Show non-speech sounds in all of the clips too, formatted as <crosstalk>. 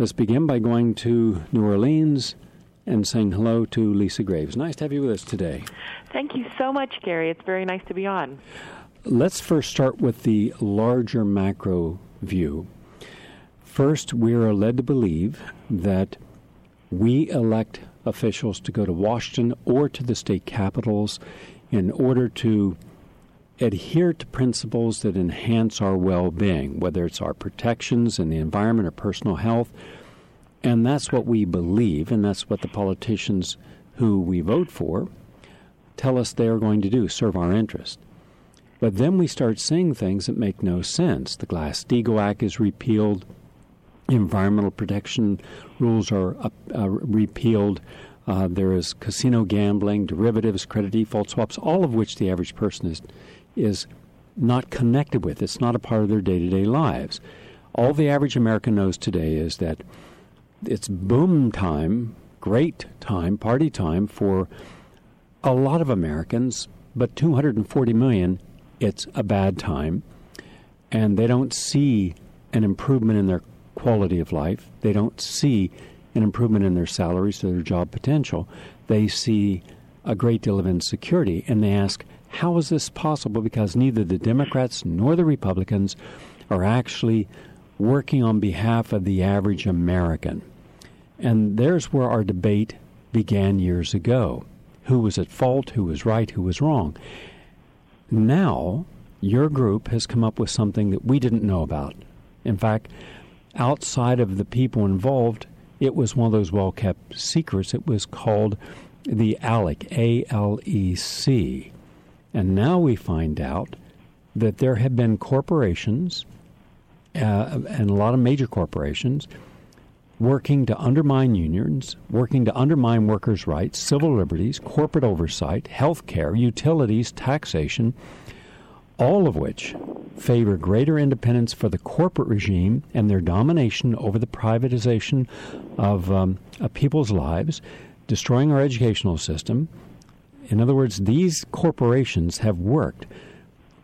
Let's begin by going to New Orleans and saying hello to Lisa Graves. Nice to have you with us today. Thank you so much, Gary. It's very nice to be on. Let's first start with the larger macro view. First, we are led to believe that we elect officials to go to Washington or to the state capitals in order to adhere to principles that enhance our well being, whether it's our protections in the environment or personal health. And that's what we believe, and that's what the politicians who we vote for tell us they are going to do serve our interest. But then we start seeing things that make no sense. The Glass Steagall Act is repealed, environmental protection rules are uh, uh, repealed. Uh, there is casino gambling, derivatives, credit default swaps, all of which the average person is is not connected with. It's not a part of their day to day lives. All the average American knows today is that it's boom time, great time, party time for a lot of Americans, but 240 million it's a bad time, and they don't see an improvement in their quality of life. They don't see an improvement in their salaries or their job potential. They see a great deal of insecurity, and they ask, how is this possible? Because neither the Democrats nor the Republicans are actually working on behalf of the average American. And there's where our debate began years ago. Who was at fault? Who was right? Who was wrong? Now, your group has come up with something that we didn't know about. In fact, outside of the people involved, it was one of those well kept secrets. It was called the ALEC, A L E C. And now we find out that there have been corporations, uh, and a lot of major corporations, working to undermine unions, working to undermine workers' rights, civil liberties, corporate oversight, health care, utilities, taxation, all of which favor greater independence for the corporate regime and their domination over the privatization of, um, people's lives, destroying our educational system. In other words, these corporations have worked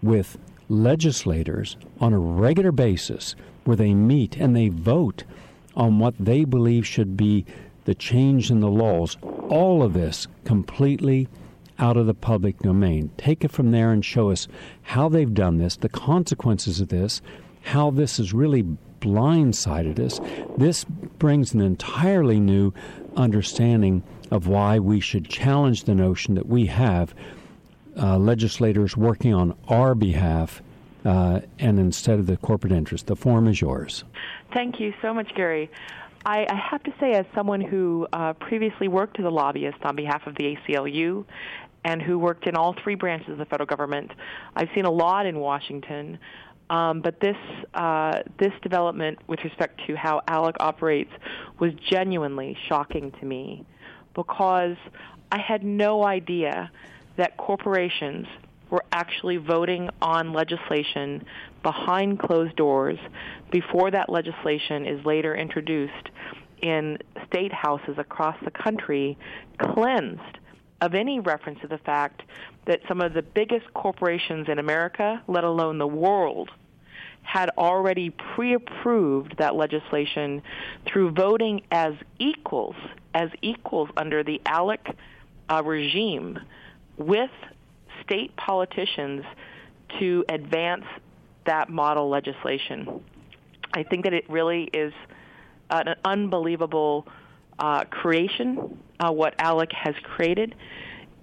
with legislators on a regular basis where they meet and they vote on what they believe should be the change in the laws. All of this completely out of the public domain. Take it from there and show us how they've done this, the consequences of this, how this has really blindsided us. This brings an entirely new understanding of why we should challenge the notion that we have uh, legislators working on our behalf uh, and instead of the corporate interest. The form is yours. Thank you so much, Gary. I, I have to say, as someone who uh, previously worked as a lobbyist on behalf of the ACLU and who worked in all three branches of the federal government, I've seen a lot in Washington. Um, but this uh, this development with respect to how ALEC operates was genuinely shocking to me because I had no idea that corporations were actually voting on legislation behind closed doors before that legislation is later introduced in state houses across the country cleansed of any reference to the fact that some of the biggest corporations in America, let alone the world, had already pre approved that legislation through voting as equals, as equals under the ALEC uh, regime with state politicians to advance that model legislation. I think that it really is an unbelievable uh, creation, uh, what ALEC has created.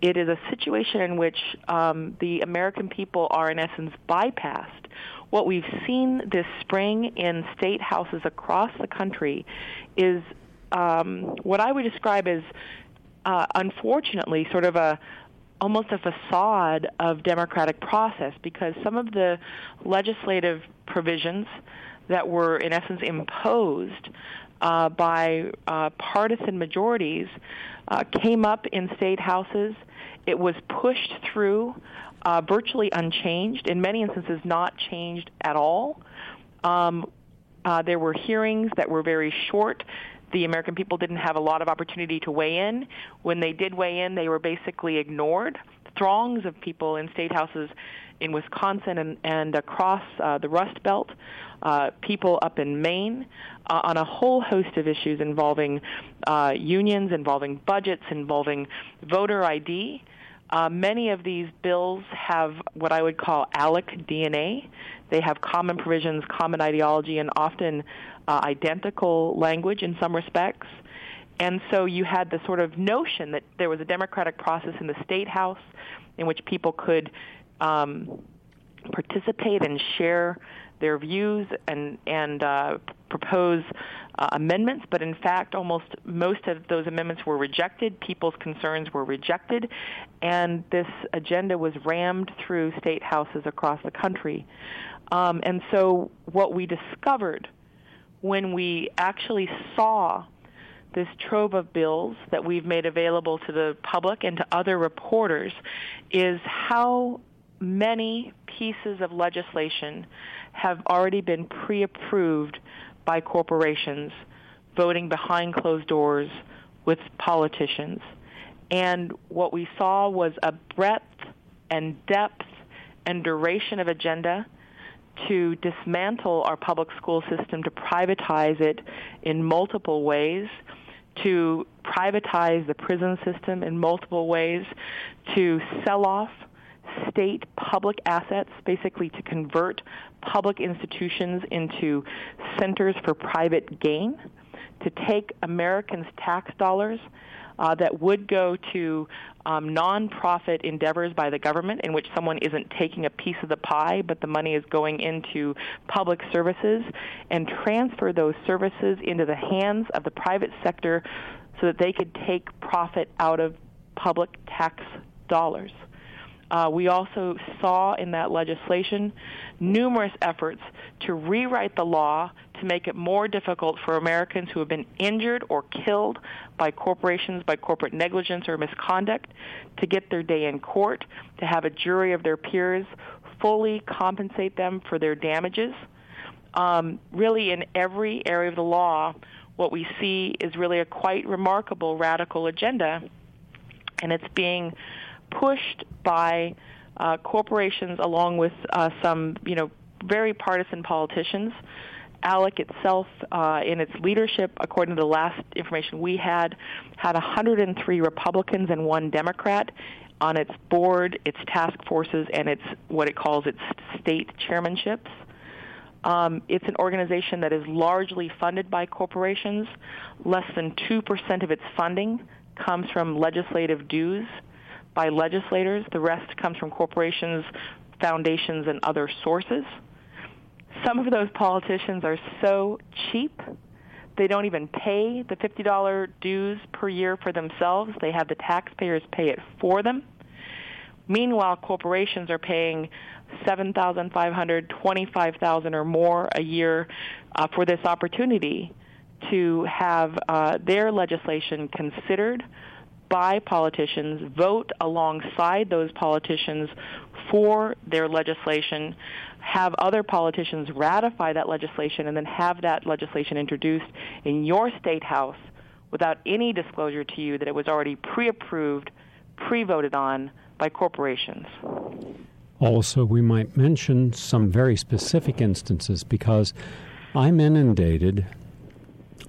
It is a situation in which um, the American people are, in essence, bypassed. What we've seen this spring in state houses across the country is um, what I would describe as, uh, unfortunately, sort of a almost a facade of democratic process because some of the legislative provisions that were in essence imposed uh, by uh, partisan majorities uh, came up in state houses. It was pushed through uh, virtually unchanged, in many instances not changed at all. Um, uh, there were hearings that were very short the American people didn't have a lot of opportunity to weigh in. When they did weigh in, they were basically ignored. Throngs of people in state houses in Wisconsin and, and across uh, the Rust Belt, uh, people up in Maine, uh, on a whole host of issues involving uh, unions, involving budgets, involving voter ID. Uh, many of these bills have what I would call ALEC DNA. They have common provisions, common ideology, and often uh, identical language in some respects. And so you had the sort of notion that there was a democratic process in the state house in which people could um, participate and share their views and and uh, propose uh, amendments, but in fact, almost most of those amendments were rejected. People's concerns were rejected, and this agenda was rammed through state houses across the country. Um, and so, what we discovered when we actually saw this trove of bills that we've made available to the public and to other reporters is how many pieces of legislation have already been pre-approved by corporations voting behind closed doors with politicians. And what we saw was a breadth and depth and duration of agenda to dismantle our public school system, to privatize it in multiple ways, to privatize the prison system in multiple ways, to sell off state public assets, basically to convert public institutions into centers for private gain, to take Americans' tax dollars uh, that would go to um, nonprofit endeavors by the government in which someone isn't taking a piece of the pie, but the money is going into public services, and transfer those services into the hands of the private sector so that they could take profit out of public tax dollars. Uh, we also saw in that legislation numerous efforts to rewrite the law to make it more difficult for Americans who have been injured or killed by corporations by corporate negligence or misconduct to get their day in court, to have a jury of their peers fully compensate them for their damages. Um, really, in every area of the law, what we see is really a quite remarkable radical agenda, and it's being pushed by uh, corporations along with uh, some, you know, very partisan politicians. ALEC itself, uh, in its leadership, according to the last information we had, had 103 Republicans and one Democrat on its board, its task forces, and its what it calls its state chairmanships. Um, it's an organization that is largely funded by corporations. Less than 2% of its funding comes from legislative dues by legislators. The rest comes from corporations, foundations, and other sources. Some of those politicians are so cheap, they don't even pay the $50 dues per year for themselves. They have the taxpayers pay it for them. Meanwhile, corporations are paying 7,500, 25,000 or more a year uh, for this opportunity to have uh, their legislation considered by politicians, vote alongside those politicians for their legislation, have other politicians ratify that legislation, and then have that legislation introduced in your state house without any disclosure to you that it was already pre-approved, pre-voted on by corporations. Also, we might mention some very specific instances because I'm inundated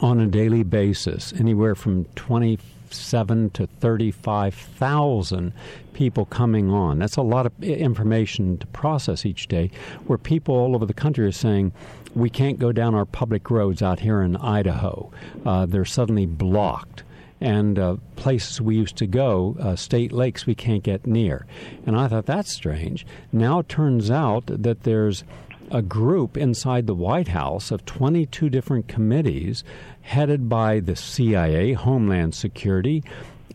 on a daily basis, anywhere from 20 seven to 35,000 people coming on. That's a lot of information to process each day, where people all over the country are saying, we can't go down our public roads out here in Idaho. Uh, they're suddenly blocked. And uh, places we used to go, uh, state lakes, we can't get near. And I thought that's strange. Now it turns out that there's a group inside the White House of 22 different committees headed by the CIA, Homeland Security,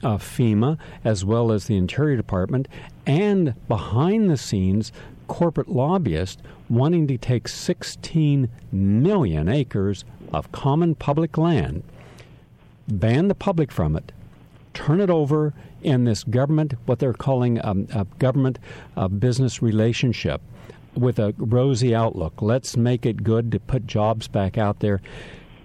uh, FEMA, as well as the Interior Department, and behind the scenes, corporate lobbyists wanting to take 16 million acres of common public land, ban the public from it, turn it over in this government, what they're calling um, a government uh, business relationship with a rosy outlook. Let's make it good to put jobs back out there.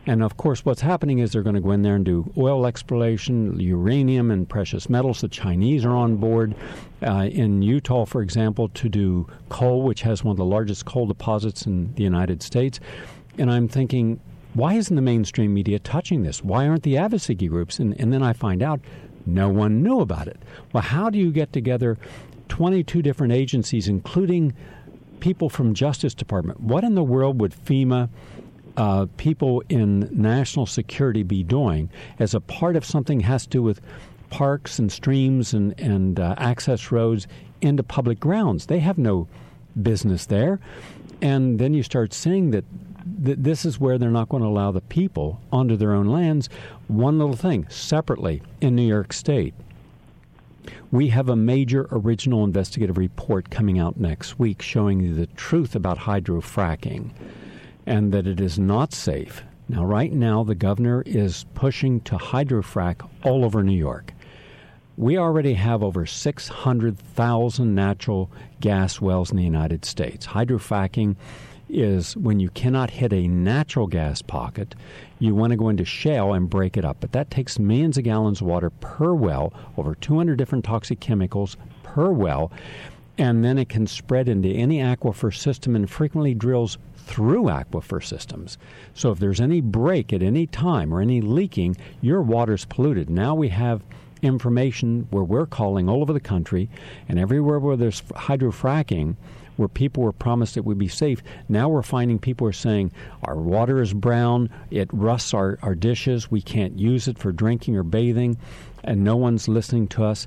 And of course, what's happening is they're going to go in there and do oil exploration, uranium, and precious metals. The Chinese are on board. Uh, in Utah, for example, to do coal, which has one of the largest coal deposits in the United States. And I'm thinking, why isn't the mainstream media touching this? Why aren't the advocacy groups? And, and then I find out no one knew about it. Well, how do you get together 22 different agencies, including people from Justice Department? What in the world would FEMA? Uh, people in national security be doing as a part of something has to do with parks and streams and, and uh, access roads into public grounds. They have no business there. And then you start seeing that th- this is where they're not going to allow the people onto their own lands. One little thing separately in New York State. We have a major original investigative report coming out next week showing you the truth about hydrofracking and that it is not safe. Now, right now, the governor is pushing to hydrofrack all over New York. We already have over 600,000 natural gas wells in the United States. Hydrofracking is when you cannot hit a natural gas pocket, you want to go into shale and break it up. But that takes millions of gallons of water per well, over 200 different toxic chemicals per well, and then it can spread into any aquifer system and frequently drills through aquifer systems. So if there's any break at any time or any leaking, your water's polluted. Now we have information where we're calling all over the country and everywhere where there's hydrofracking where people were promised it would be safe. Now we're finding people are saying our water is brown, it rusts our, our dishes, we can't use it for drinking or bathing, and no one's listening to us.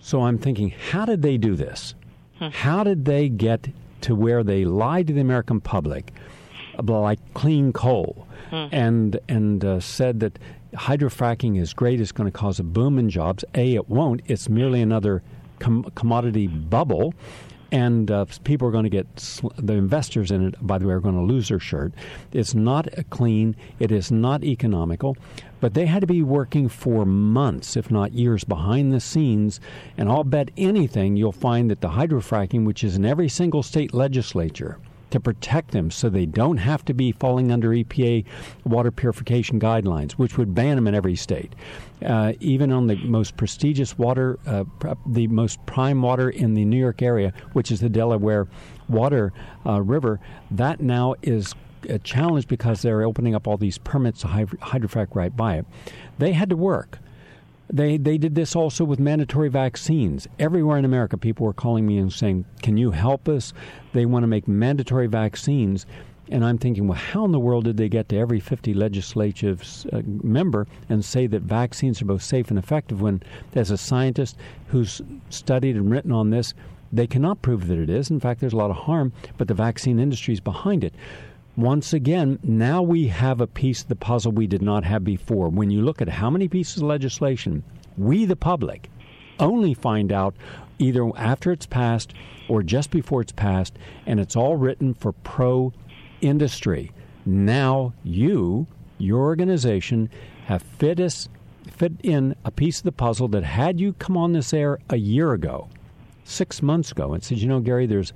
So I'm thinking, how did they do this? Hmm. How did they get to where they lied to the American public, like clean coal, hmm. and and uh, said that hydrofracking is great, it's going to cause a boom in jobs. A, it won't. It's merely another com- commodity bubble and uh, people are going to get the investors in it. By the way, are going to lose their shirt. It's not clean. It is not economical. But they had to be working for months, if not years, behind the scenes. And I'll bet anything you'll find that the hydrofracking, which is in every single state legislature, to protect them so they don't have to be falling under EPA water purification guidelines, which would ban them in every state. Uh, even on the most prestigious water, uh, the most prime water in the New York area, which is the Delaware Water uh, River, that now is a challenge because they're opening up all these permits to hydrofrac right by it. They had to work. They they did this also with mandatory vaccines. Everywhere in America, people were calling me and saying, "Can you help us?" They want to make mandatory vaccines, and I'm thinking, well, how in the world did they get to every 50 legislative uh, member and say that vaccines are both safe and effective when, as a scientist who's studied and written on this, they cannot prove that it is. In fact, there's a lot of harm, but the vaccine industry is behind it once again, now we have a piece of the puzzle we did not have before. When you look at how many pieces of legislation we, the public, only find out either after it's passed or just before it's passed, and it's all written for pro industry. Now you, your organization, have fit us fit in a piece of the puzzle that had you come on this air a year ago, six months ago, and said, you know, Gary, there's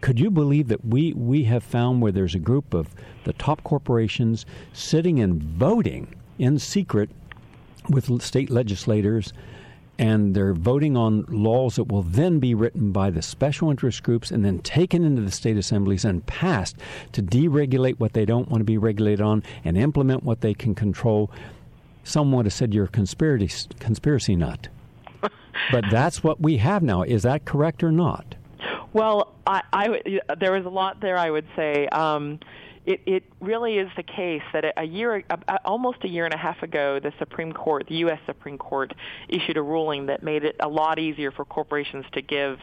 could you believe that we, we have found where there's a group of the top corporations sitting and voting in secret with state legislators, and they're voting on laws that will then be written by the special interest groups and then taken into the state assemblies and passed to deregulate what they don't want to be regulated on and implement what they can control. Someone have said you're a conspiracy, conspiracy nut. <laughs> but that's what we have now. Is that correct or not? Well, I, I, there was a lot there. I would say um, it, it really is the case that a year, almost a year and a half ago, the Supreme Court, the U.S. Supreme Court, issued a ruling that made it a lot easier for corporations to give,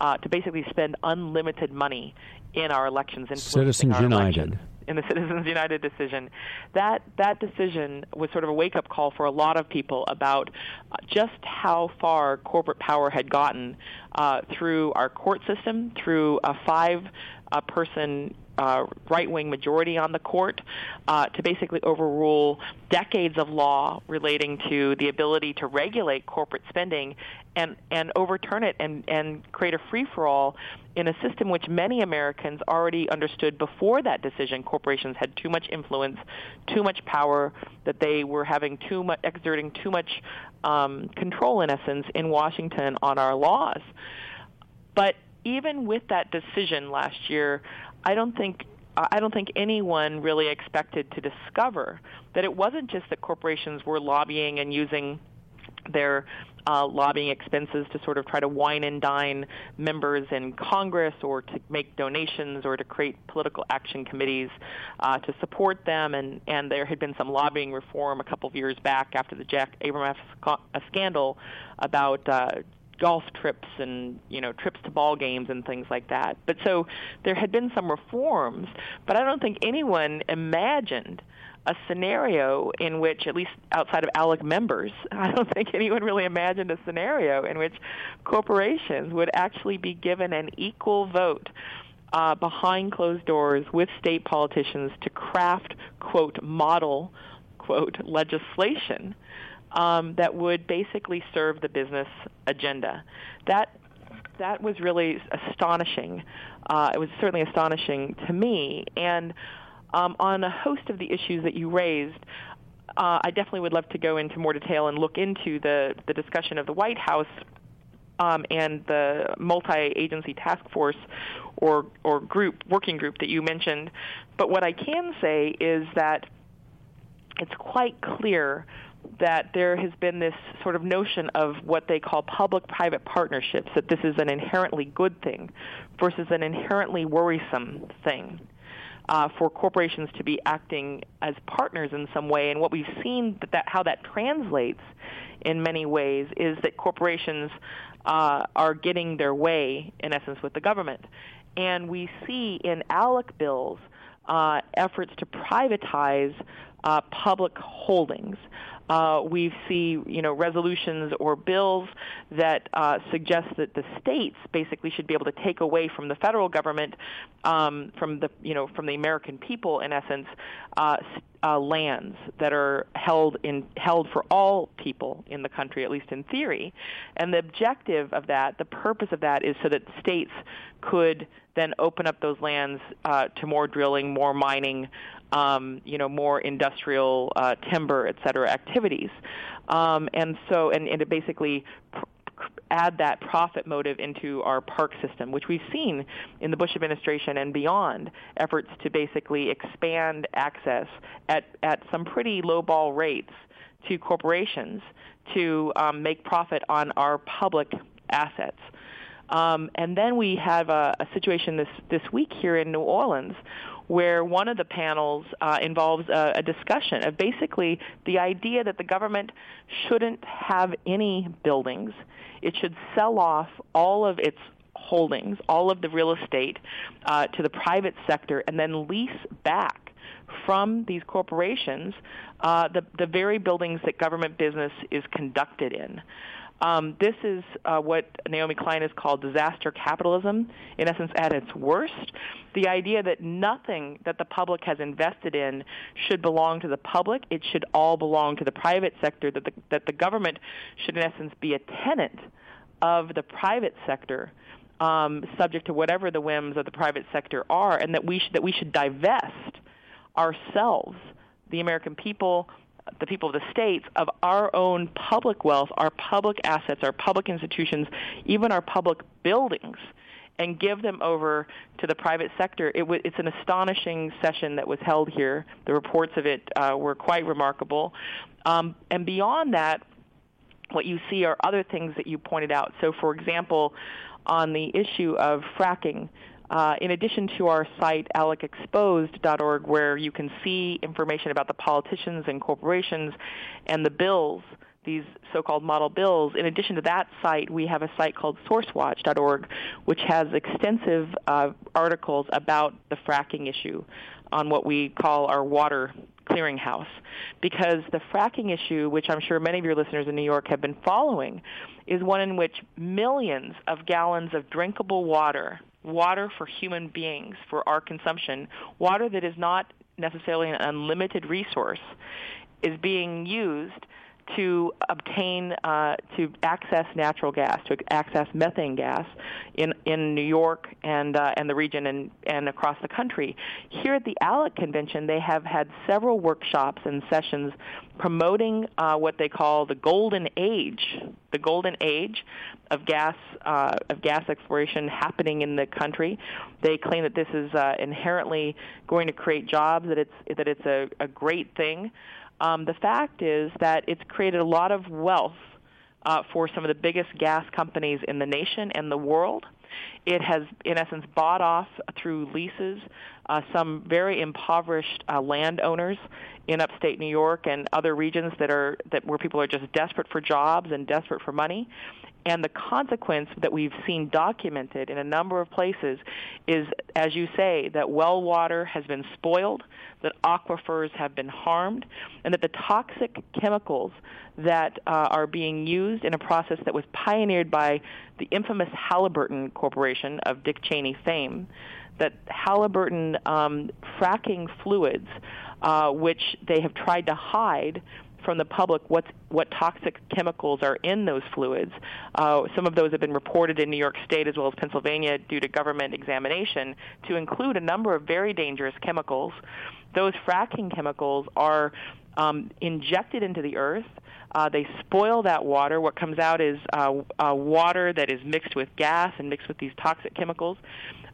uh, to basically spend unlimited money in our elections. Citizens United. Elections in the <laughs> Citizens United decision, that that decision was sort of a wake up call for a lot of people about uh, just how far corporate power had gotten uh, through our court system, through a five uh, person uh, right-wing majority on the court uh, to basically overrule decades of law relating to the ability to regulate corporate spending and, and overturn it and, and create a free-for-all in a system which many Americans already understood before that decision corporations had too much influence, too much power, that they were having too much, exerting too much um, control, in essence, in Washington on our laws. But even with that decision last year, I don't think I don't think anyone really expected to discover that it wasn't just that corporations were lobbying and using their uh, lobbying expenses to sort of try to wine and dine members in Congress or to make donations or to create political action committees uh, to support them. And, and there had been some lobbying reform a couple of years back after the Jack Abramoff scandal about uh, golf trips and you know trips to ball games and things like that. But so there had been some reforms, but I don't think anyone imagined a scenario in which, at least outside of ALEC members, <laughs> I don't think anyone really imagined a scenario in which corporations would actually be given an equal vote uh, behind closed doors with state politicians to craft, quote, model, quote, legislation um, that would basically serve the business agenda. That that was really astonishing. Uh, it was certainly astonishing to me. And um, on a host of the issues that you raised, uh, I definitely would love to go into more detail and look into the, the discussion of the White House um, and the multi-agency task force or, or group, working group that you mentioned. But what I can say is that it's quite clear that there has been this sort of notion of what they call public-private partnerships, that this is an inherently good thing versus an inherently worrisome thing. Uh, for corporations to be acting as partners in some way, and what we've seen that, that how that translates in many ways is that corporations uh, are getting their way, in essence, with the government, and we see in ALEC bills uh, efforts to privatize uh, public holdings. Uh, we see, you know, resolutions or bills that uh, suggest that the states basically should be able to take away from the federal government, um, from the, you know, from the American people, in essence, uh, uh, lands that are held in held for all people in the country, at least in theory. And the objective of that, the purpose of that, is so that states could then open up those lands uh, to more drilling, more mining, um, you know, more industrial uh, timber, et cetera, activities. Um, and so, and, and to basically pr- add that profit motive into our park system, which we've seen in the Bush administration and beyond, efforts to basically expand access at, at some pretty low-ball rates to corporations to um, make profit on our public assets. Um, and then we have a, a situation this, this week here in New Orleans where one of the panels uh, involves a, a discussion of basically the idea that the government shouldn't have any buildings. It should sell off all of its holdings, all of the real estate, uh, to the private sector, and then lease back from these corporations uh, the, the very buildings that government business is conducted in. Um, this is uh, what Naomi Klein has called disaster capitalism, in essence, at its worst. The idea that nothing that the public has invested in should belong to the public. It should all belong to the private sector, that the, that the government should, in essence, be a tenant of the private sector. Um, subject to whatever the whims of the private sector are, and that we should, that we should divest ourselves, the American people, the people of the states of our own public wealth, our public assets, our public institutions, even our public buildings, and give them over to the private sector. It w- it's an astonishing session that was held here. The reports of it uh, were quite remarkable. Um, and beyond that, what you see are other things that you pointed out. So, for example, on the issue of fracking, uh, in addition to our site, alecexposed.org, where you can see information about the politicians and corporations and the bills, these so-called model bills. In addition to that site, we have a site called sourcewatch.org, which has extensive uh, articles about the fracking issue on what we call our water clearinghouse. Because the fracking issue, which I'm sure many of your listeners in New York have been following, is one in which millions of gallons of drinkable water water for human beings for our consumption, water that is not necessarily an unlimited resource, is being used to obtain uh, to access natural gas, to access methane gas in in New York and uh, and the region and and across the country. Here at the ALEC convention, they have had several workshops and sessions promoting uh, what they call the golden age, the golden age of gas uh, of gas exploration happening in the country. They claim that this is uh, inherently going to create jobs, that it's that it's a, a great thing. Um, the fact is that it's created a lot of wealth uh, for some of the biggest gas companies in the nation and the world. It has, in essence, bought off through leases uh, some very impoverished uh, landowners in upstate New York and other regions that are that where people are just desperate for jobs and desperate for money. And the consequence that we've seen documented in a number of places is, as you say, that well water has been spoiled, that aquifers have been harmed, and that the toxic chemicals that uh, are being used in a process that was pioneered by the infamous Halliburton Corporation of Dick Cheney fame, that Halliburton um, fracking fluids, uh, which they have tried to hide from the public what's, what toxic chemicals are in those fluids. Uh, some of those have been reported in New York State as well as Pennsylvania due to government examination to include a number of very dangerous chemicals. Those fracking chemicals are um, injected into the earth. Uh, they spoil that water. What comes out is uh, uh, water that is mixed with gas and mixed with these toxic chemicals.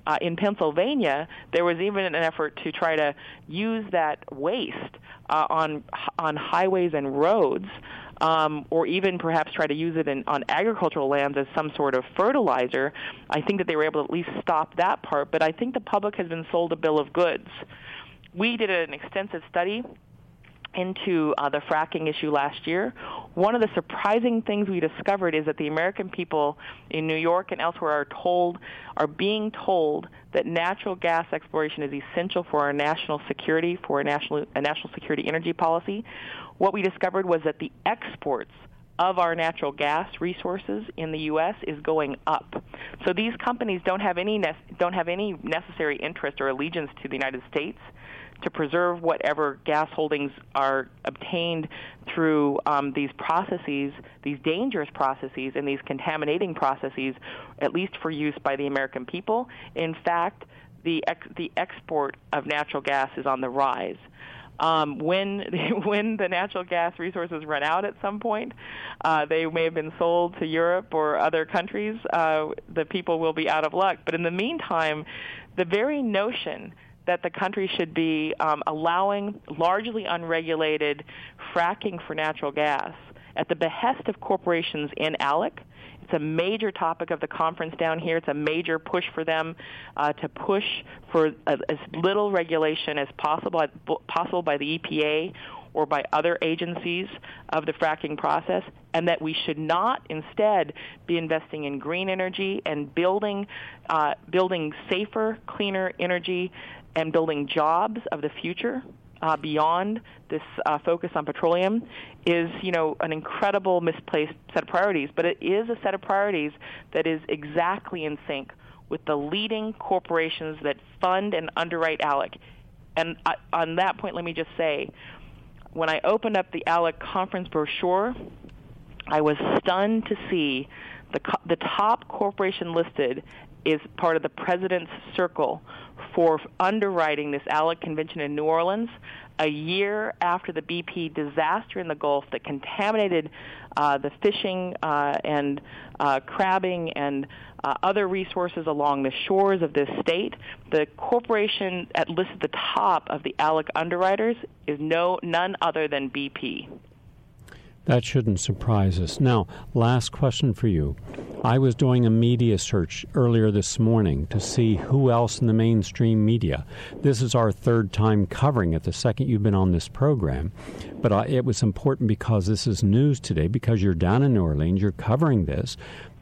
Uh, in Pennsylvania, there was even an effort to try to use that waste uh, on on highways and roads, um, or even perhaps try to use it in, on agricultural lands as some sort of fertilizer. I think that they were able to at least stop that part, but I think the public has been sold a bill of goods. We did an extensive study into uh, the fracking issue last year, one of the surprising things we discovered is that the American people in New York and elsewhere are told, are being told that natural gas exploration is essential for our national security, for a national, a national security energy policy. What we discovered was that the exports of our natural gas resources in the U.S. is going up. So these companies don't have any ne- don't have any necessary interest or allegiance to the United States to preserve whatever gas holdings are obtained through um, these processes, these dangerous processes, and these contaminating processes, at least for use by the American people. In fact, the ex- the export of natural gas is on the rise. Um, when <laughs> when the natural gas resources run out at some point, uh, they may have been sold to Europe or other countries. Uh, the people will be out of luck. But in the meantime, the very notion that the country should be um, allowing largely unregulated fracking for natural gas at the behest of corporations in ALEC. It's a major topic of the conference down here. It's a major push for them uh, to push for as, little regulation as possible, possible by the EPA or by other agencies of the fracking process, and that we should not instead be investing in green energy and building uh, building safer, cleaner energy and building jobs of the future uh, beyond this uh, focus on petroleum is, you know, an incredible misplaced set of priorities. But it is a set of priorities that is exactly in sync with the leading corporations that fund and underwrite ALEC. And on that point, let me just say, when I opened up the ALEC conference brochure, I was stunned to see the, the top corporation listed is part of the president's circle for underwriting this ALEC convention in New Orleans a year after the BP disaster in the Gulf that contaminated uh, the fishing uh, and uh, crabbing and uh, other resources along the shores of this state. The corporation at listed at the top of the ALEC underwriters is no none other than BP. That shouldn't surprise us. Now, last question for you. I was doing a media search earlier this morning to see who else in the mainstream media. This is our third time covering it, the second you've been on this program. But uh, it was important because this is news today, because you're down in New Orleans, you're covering this.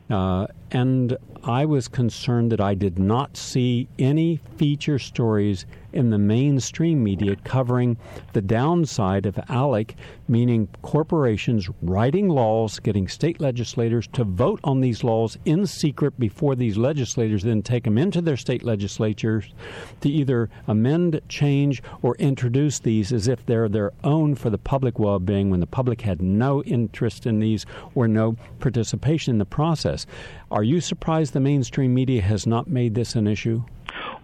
Uh, and I was concerned that I did not see any feature stories in the mainstream media covering the downside of ALEC, meaning corporations writing laws, getting state legislators to vote on these laws in secret before these legislators then take them into their state legislatures to either amend, change, or introduce these as if they're their own for the public well being when the public had no interest in these or no participation in the process. Are you surprised the mainstream media has not made this an issue?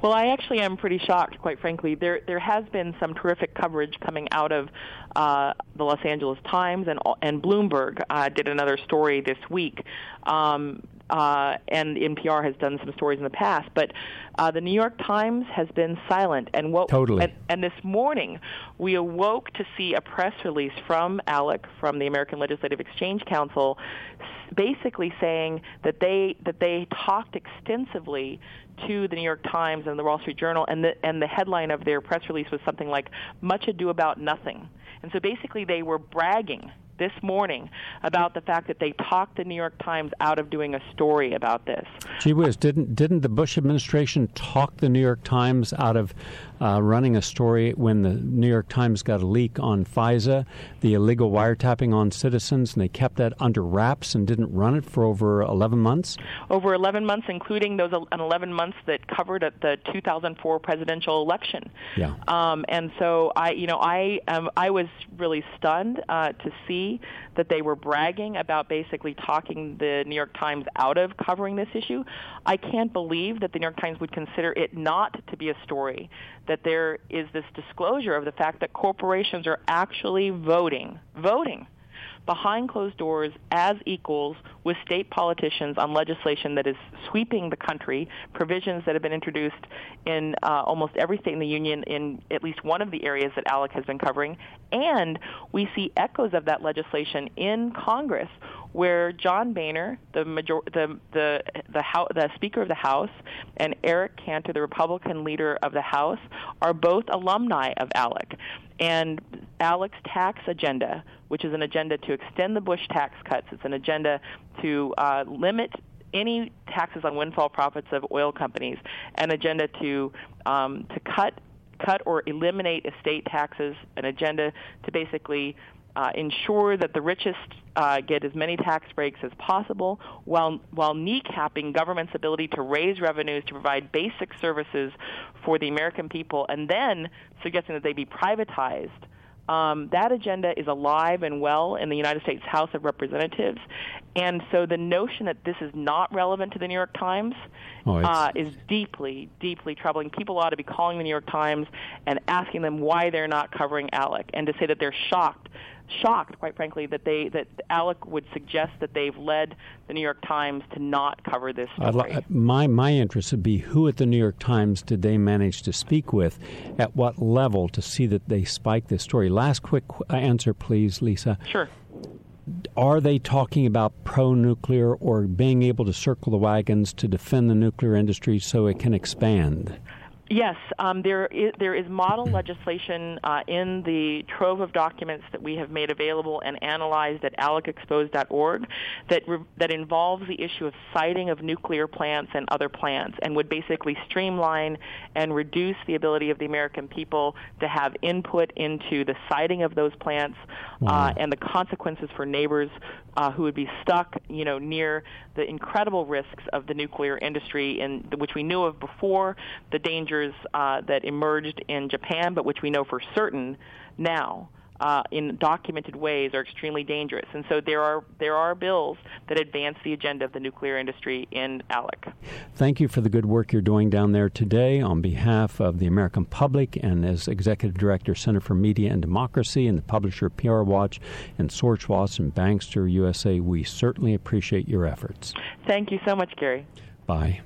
Well, I actually am pretty shocked, quite frankly. There there has been some terrific coverage coming out of uh, the Los Angeles Times and and Bloomberg uh, did another story this week. Um, uh, and NPR has done some stories in the past, but uh, the New York Times has been silent. And what totally. And, and this morning, we awoke to see a press release from ALEC, from the American Legislative Exchange Council, basically saying that they that they talked extensively to the New York Times and the Wall Street Journal, and the and the headline of their press release was something like "Much Ado About Nothing." And so basically, they were bragging this morning about the fact that they talked the New York Times out of doing a story about this. Gee whiz, didn't didn't the Bush administration talk the New York Times out of uh, running a story when the New York Times got a leak on FISA, the illegal wiretapping on citizens, and they kept that under wraps and didn't run it for over 11 months? Over 11 months, including those 11 months that covered at the 2004 presidential election. Yeah. Um, and so I, you know, I um, I was really stunned uh, to see that they were bragging about basically talking the New York Times out of covering this issue. I can't believe that the New York Times would consider it not to be a story that there is this disclosure of the fact that corporations are actually voting, voting behind closed doors as equals with state politicians on legislation that is sweeping the country, provisions that have been introduced in uh, almost every state in the union in at least one of the areas that ALEC has been covering. And we see echoes of that legislation in Congress where John Boehner, the major, the the the, House, the Speaker of the House, and Eric Cantor, the Republican leader of the House, are both alumni of ALEC. And ALEC's tax agenda, which is an agenda to extend the Bush tax cuts, it's an agenda to uh, limit any taxes on windfall profits of oil companies, an agenda to um, to cut cut or eliminate estate taxes, an agenda to basically uh, ensure that the richest uh, get as many tax breaks as possible while while kneecapping government's ability to raise revenues to provide basic services for the American people and then suggesting that they be privatized um, that agenda is alive and well in the United States House of Representatives. And so the notion that this is not relevant to the New York Times oh, uh, is deeply, deeply troubling. People ought to be calling the New York Times and asking them why they're not covering ALEC and to say that they're shocked shocked, quite frankly, that they that ALEC would suggest that they've led the New York Times to not cover this story. Li- my my interest would be who at the New York Times did they manage to speak with, at what level to see that they spiked this story. Last quick uh, answer, please, Lisa. Sure. Are they talking about pro nuclear or being able to circle the wagons to defend the nuclear industry so it can expand? Yes, um, there is there is model legislation uh, in the trove of documents that we have made available and analyzed at alecexposed.org that re- that involves the issue of siting of nuclear plants and other plants, and would basically streamline and reduce the ability of the American people to have input into the siting of those plants wow. uh, and the consequences for neighbors uh, who would be stuck, you know, near the incredible risks of the nuclear industry, in which we knew of before the dangers uh, that emerged in Japan, but which we know for certain now uh, in documented ways are extremely dangerous. And so there are there are bills that advance the agenda of the nuclear industry in ALEC. Thank you for the good work you're doing down there today on behalf of the American public and as Executive Director, Center for Media and Democracy, and the publisher PR Watch and Source Watch and Bankster USA. We certainly appreciate your efforts. Thank you so much, Gary. Bye.